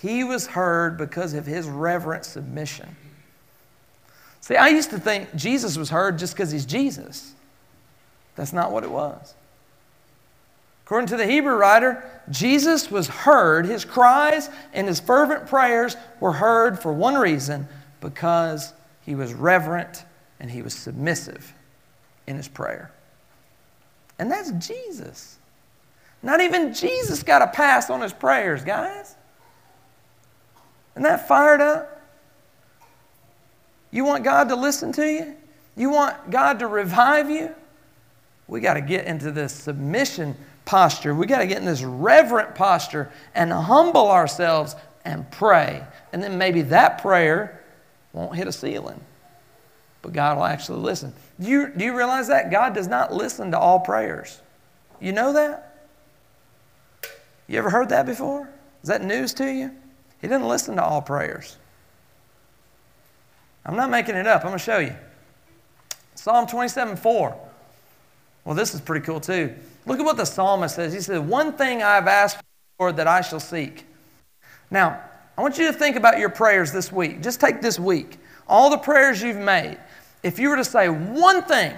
He was heard because of his reverent submission. See, I used to think Jesus was heard just because he's Jesus. That's not what it was. According to the Hebrew writer, Jesus was heard. His cries and his fervent prayers were heard for one reason because he was reverent and he was submissive in his prayer. And that's Jesus. Not even Jesus got a pass on his prayers, guys. Isn't that fired up? You want God to listen to you? You want God to revive you? We got to get into this submission posture. We got to get in this reverent posture and humble ourselves and pray. And then maybe that prayer won't hit a ceiling, but God will actually listen. Do you, do you realize that? God does not listen to all prayers. You know that? You ever heard that before? Is that news to you? He didn't listen to all prayers. I'm not making it up. I'm going to show you. Psalm 27 4. Well, this is pretty cool too. Look at what the psalmist says. He says, One thing I've asked for that I shall seek. Now, I want you to think about your prayers this week. Just take this week. All the prayers you've made. If you were to say one thing,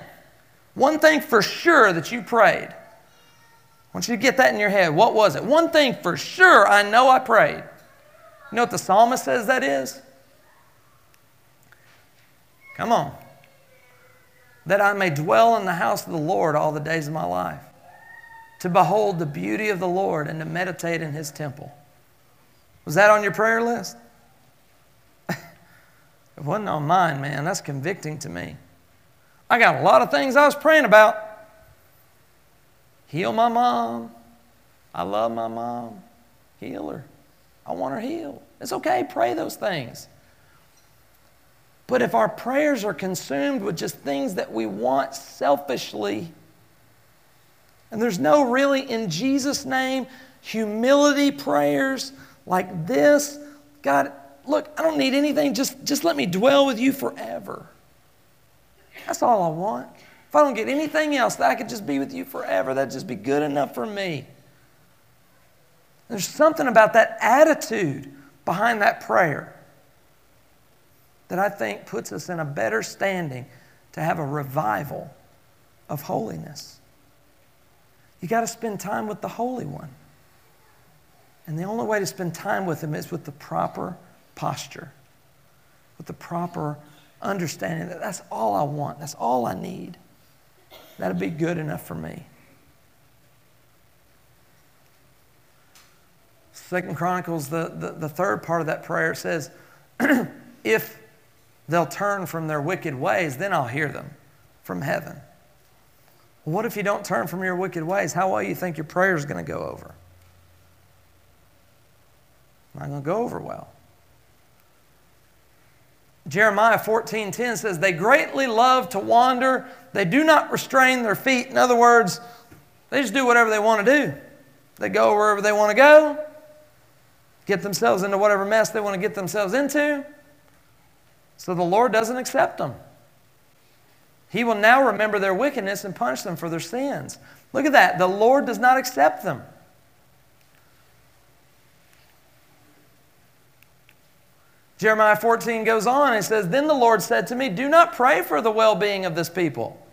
one thing for sure that you prayed, I want you to get that in your head. What was it? One thing for sure I know I prayed. You know what the psalmist says that is? Come on. That I may dwell in the house of the Lord all the days of my life, to behold the beauty of the Lord and to meditate in his temple. Was that on your prayer list? it wasn't on mine, man. That's convicting to me. I got a lot of things I was praying about. Heal my mom. I love my mom. Heal her. I want her healed. It's okay, pray those things. But if our prayers are consumed with just things that we want selfishly, and there's no really, in Jesus' name, humility prayers like this, God, look, I don't need anything. Just, just let me dwell with you forever. That's all I want. If I don't get anything else, that I could just be with you forever. That'd just be good enough for me. There's something about that attitude behind that prayer that I think puts us in a better standing to have a revival of holiness. You got to spend time with the Holy One. And the only way to spend time with Him is with the proper posture, with the proper understanding that that's all I want, that's all I need. That'd be good enough for me. Second Chronicles, the, the, the third part of that prayer says, if they'll turn from their wicked ways, then I'll hear them from heaven. What if you don't turn from your wicked ways? How well you think your prayer is going to go over? Not going to go over well. Jeremiah 14:10 says they greatly love to wander, they do not restrain their feet. In other words, they just do whatever they want to do. They go wherever they want to go, get themselves into whatever mess they want to get themselves into. So the Lord doesn't accept them. He will now remember their wickedness and punish them for their sins. Look at that. The Lord does not accept them. Jeremiah 14 goes on and says, Then the Lord said to me, Do not pray for the well being of this people.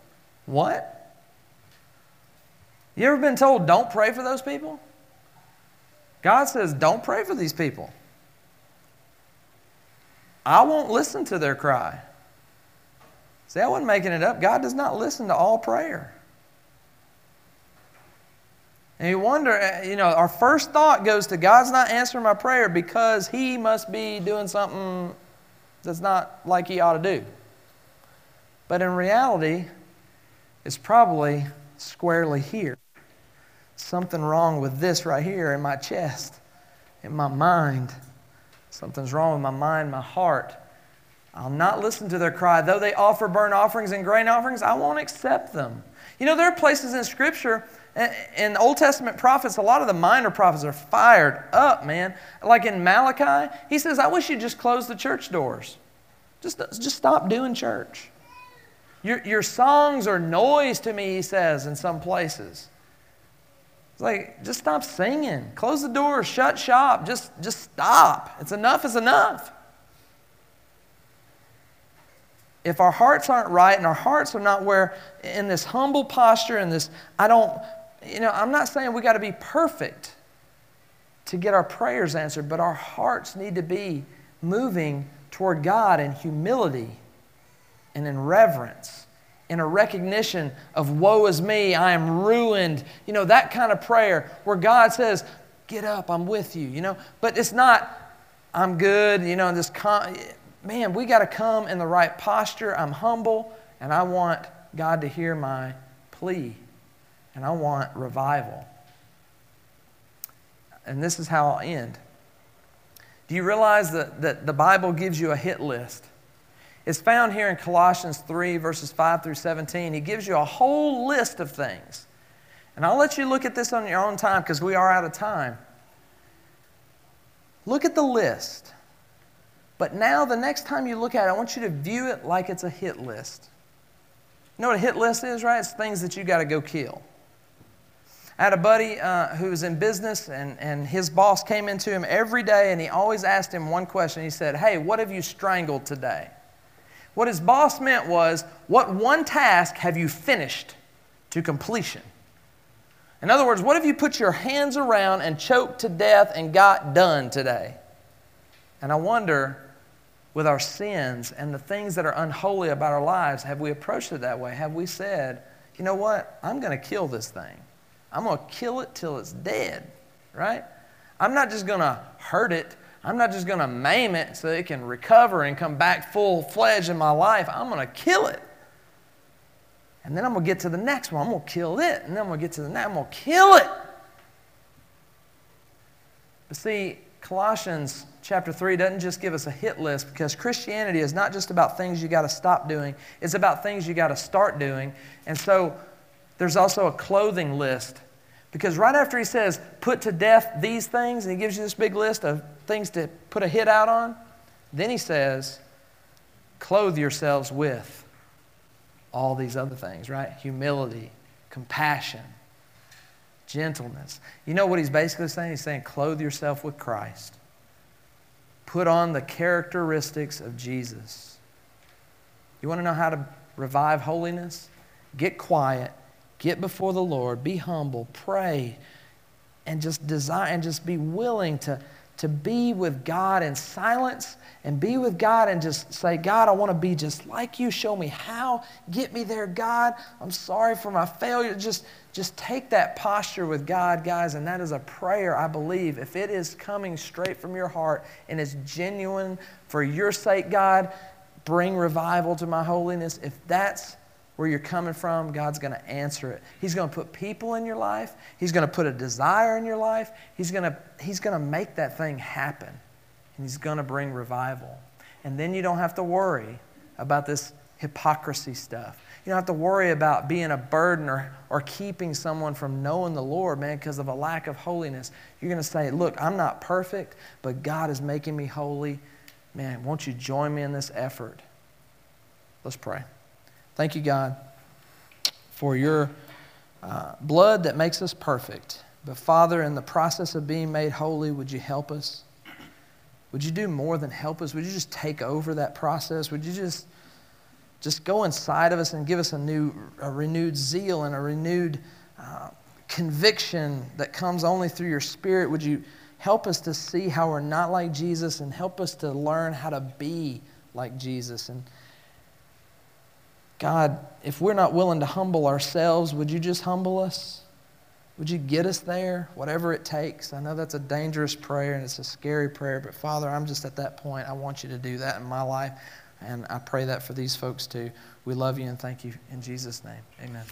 What? You ever been told, Don't pray for those people? God says, Don't pray for these people. I won't listen to their cry. See, I wasn't making it up. God does not listen to all prayer. And you wonder, eh, you know, our first thought goes to God's not answering my prayer because He must be doing something that's not like He ought to do. But in reality, it's probably squarely here. Something wrong with this right here in my chest, in my mind. Something's wrong with my mind, my heart. I'll not listen to their cry. Though they offer burnt offerings and grain offerings, I won't accept them. You know, there are places in Scripture in Old Testament prophets, a lot of the minor prophets are fired up, man. Like in Malachi, he says, I wish you'd just close the church doors. Just, just stop doing church. Your, your songs are noise to me, he says, in some places. It's like, just stop singing. Close the door, shut shop. Just, just stop. It's enough is enough. If our hearts aren't right and our hearts are not where, in this humble posture and this, I don't, you know, I'm not saying we got to be perfect to get our prayers answered, but our hearts need to be moving toward God in humility and in reverence, in a recognition of woe is me, I am ruined. You know, that kind of prayer where God says, Get up, I'm with you, you know. But it's not, I'm good, you know, this, con- man, we got to come in the right posture. I'm humble, and I want God to hear my plea and I want revival. And this is how I'll end. Do you realize that, that the Bible gives you a hit list? It's found here in Colossians 3, verses 5 through 17. He gives you a whole list of things. And I'll let you look at this on your own time because we are out of time. Look at the list. But now, the next time you look at it, I want you to view it like it's a hit list. You know what a hit list is, right? It's things that you got to go kill. I had a buddy uh, who was in business, and, and his boss came into him every day, and he always asked him one question. He said, Hey, what have you strangled today? What his boss meant was, What one task have you finished to completion? In other words, what have you put your hands around and choked to death and got done today? And I wonder, with our sins and the things that are unholy about our lives, have we approached it that way? Have we said, you know what? I'm going to kill this thing. I'm going to kill it till it's dead, right? I'm not just going to hurt it. I'm not just going to maim it so it can recover and come back full fledged in my life. I'm going to kill it. And then I'm going to get to the next one. I'm going to kill it. And then I'm going to get to the next. One. I'm going to kill it. But see, Colossians chapter 3 doesn't just give us a hit list because Christianity is not just about things you got to stop doing, it's about things you got to start doing. And so there's also a clothing list. Because right after he says, put to death these things, and he gives you this big list of things to put a hit out on, then he says, clothe yourselves with all these other things, right? Humility, compassion, gentleness. You know what he's basically saying? He's saying, clothe yourself with Christ. Put on the characteristics of Jesus. You want to know how to revive holiness? Get quiet, get before the Lord, be humble, pray, and just desire and just be willing to to be with God in silence and be with God and just say, God, I want to be just like you. Show me how. Get me there, God. I'm sorry for my failure. Just, just take that posture with God, guys, and that is a prayer, I believe. If it is coming straight from your heart and is genuine for your sake, God, bring revival to my holiness. If that's where you're coming from, God's going to answer it. He's going to put people in your life. He's going to put a desire in your life. He's going to, he's going to make that thing happen. And He's going to bring revival. And then you don't have to worry about this hypocrisy stuff. You don't have to worry about being a burden or, or keeping someone from knowing the Lord, man, because of a lack of holiness. You're going to say, Look, I'm not perfect, but God is making me holy. Man, won't you join me in this effort? Let's pray. Thank you, God, for your uh, blood that makes us perfect. But, Father, in the process of being made holy, would you help us? Would you do more than help us? Would you just take over that process? Would you just, just go inside of us and give us a new, a renewed zeal and a renewed uh, conviction that comes only through your Spirit? Would you help us to see how we're not like Jesus and help us to learn how to be like Jesus? And God, if we're not willing to humble ourselves, would you just humble us? Would you get us there, whatever it takes? I know that's a dangerous prayer and it's a scary prayer, but Father, I'm just at that point. I want you to do that in my life, and I pray that for these folks too. We love you and thank you in Jesus' name. Amen.